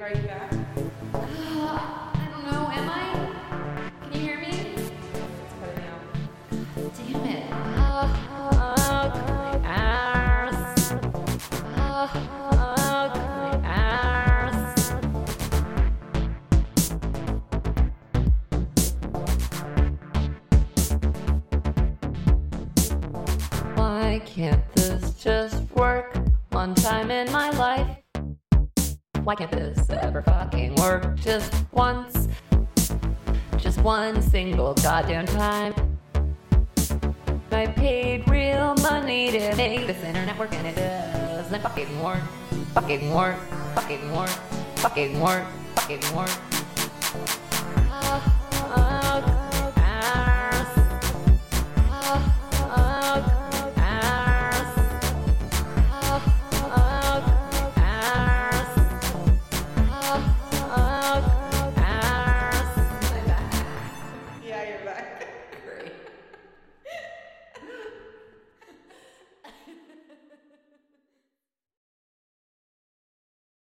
Are you back? Uh, I don't know, am I? Can you hear me? It's cutting out. Damn it. Fuck ass. Fuck ass. Why can't this just work one time in my life? Why can't this ever fucking work just once? Just one single goddamn time. I paid real money to make this internet work and it doesn't fucking work. Fucking work. Fucking work. Fucking work. Fucking work.